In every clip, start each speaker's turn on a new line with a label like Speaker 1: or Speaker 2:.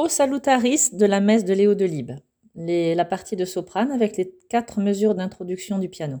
Speaker 1: O salutaris de la messe de Léo Delibes, la partie de soprane avec les quatre mesures d'introduction du piano.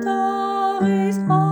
Speaker 2: Stories. is.